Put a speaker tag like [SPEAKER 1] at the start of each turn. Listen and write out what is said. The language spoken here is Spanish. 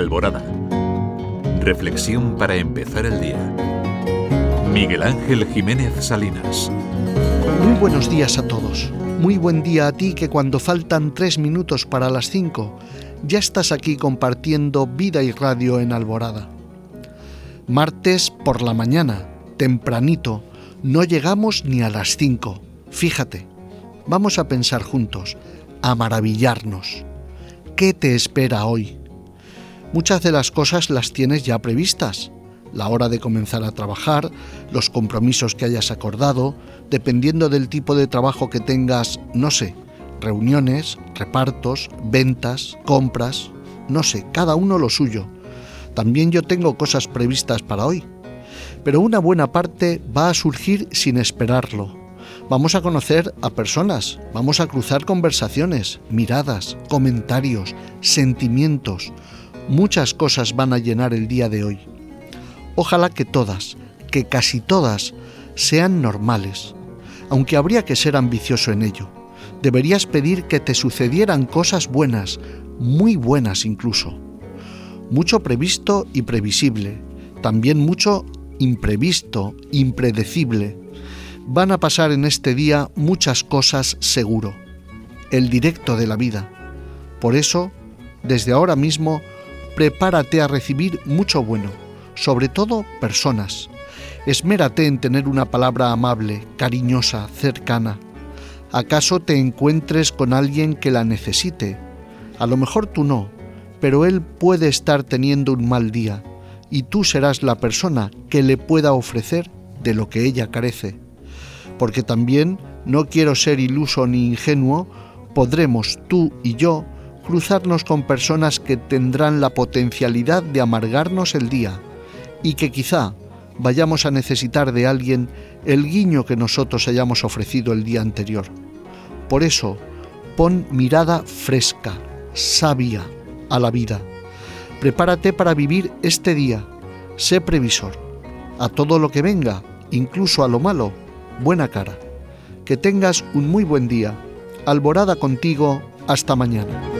[SPEAKER 1] Alborada. Reflexión para empezar el día. Miguel Ángel Jiménez Salinas.
[SPEAKER 2] Muy buenos días a todos. Muy buen día a ti que cuando faltan tres minutos para las cinco ya estás aquí compartiendo vida y radio en Alborada. Martes por la mañana, tempranito, no llegamos ni a las cinco. Fíjate, vamos a pensar juntos, a maravillarnos. ¿Qué te espera hoy? Muchas de las cosas las tienes ya previstas. La hora de comenzar a trabajar, los compromisos que hayas acordado, dependiendo del tipo de trabajo que tengas, no sé, reuniones, repartos, ventas, compras, no sé, cada uno lo suyo. También yo tengo cosas previstas para hoy. Pero una buena parte va a surgir sin esperarlo. Vamos a conocer a personas, vamos a cruzar conversaciones, miradas, comentarios, sentimientos, muchas cosas van a llenar el día de hoy. Ojalá que todas, que casi todas, sean normales, aunque habría que ser ambicioso en ello. Deberías pedir que te sucedieran cosas buenas, muy buenas incluso. Mucho previsto y previsible, también mucho imprevisto, impredecible. Van a pasar en este día muchas cosas seguro, el directo de la vida. Por eso, desde ahora mismo, prepárate a recibir mucho bueno, sobre todo personas. Esmérate en tener una palabra amable, cariñosa, cercana. ¿Acaso te encuentres con alguien que la necesite? A lo mejor tú no, pero él puede estar teniendo un mal día y tú serás la persona que le pueda ofrecer de lo que ella carece. Porque también, no quiero ser iluso ni ingenuo, podremos tú y yo cruzarnos con personas que tendrán la potencialidad de amargarnos el día y que quizá vayamos a necesitar de alguien el guiño que nosotros hayamos ofrecido el día anterior. Por eso, pon mirada fresca, sabia a la vida. Prepárate para vivir este día. Sé previsor. A todo lo que venga, incluso a lo malo, buena cara. Que tengas un muy buen día. Alborada contigo. Hasta mañana.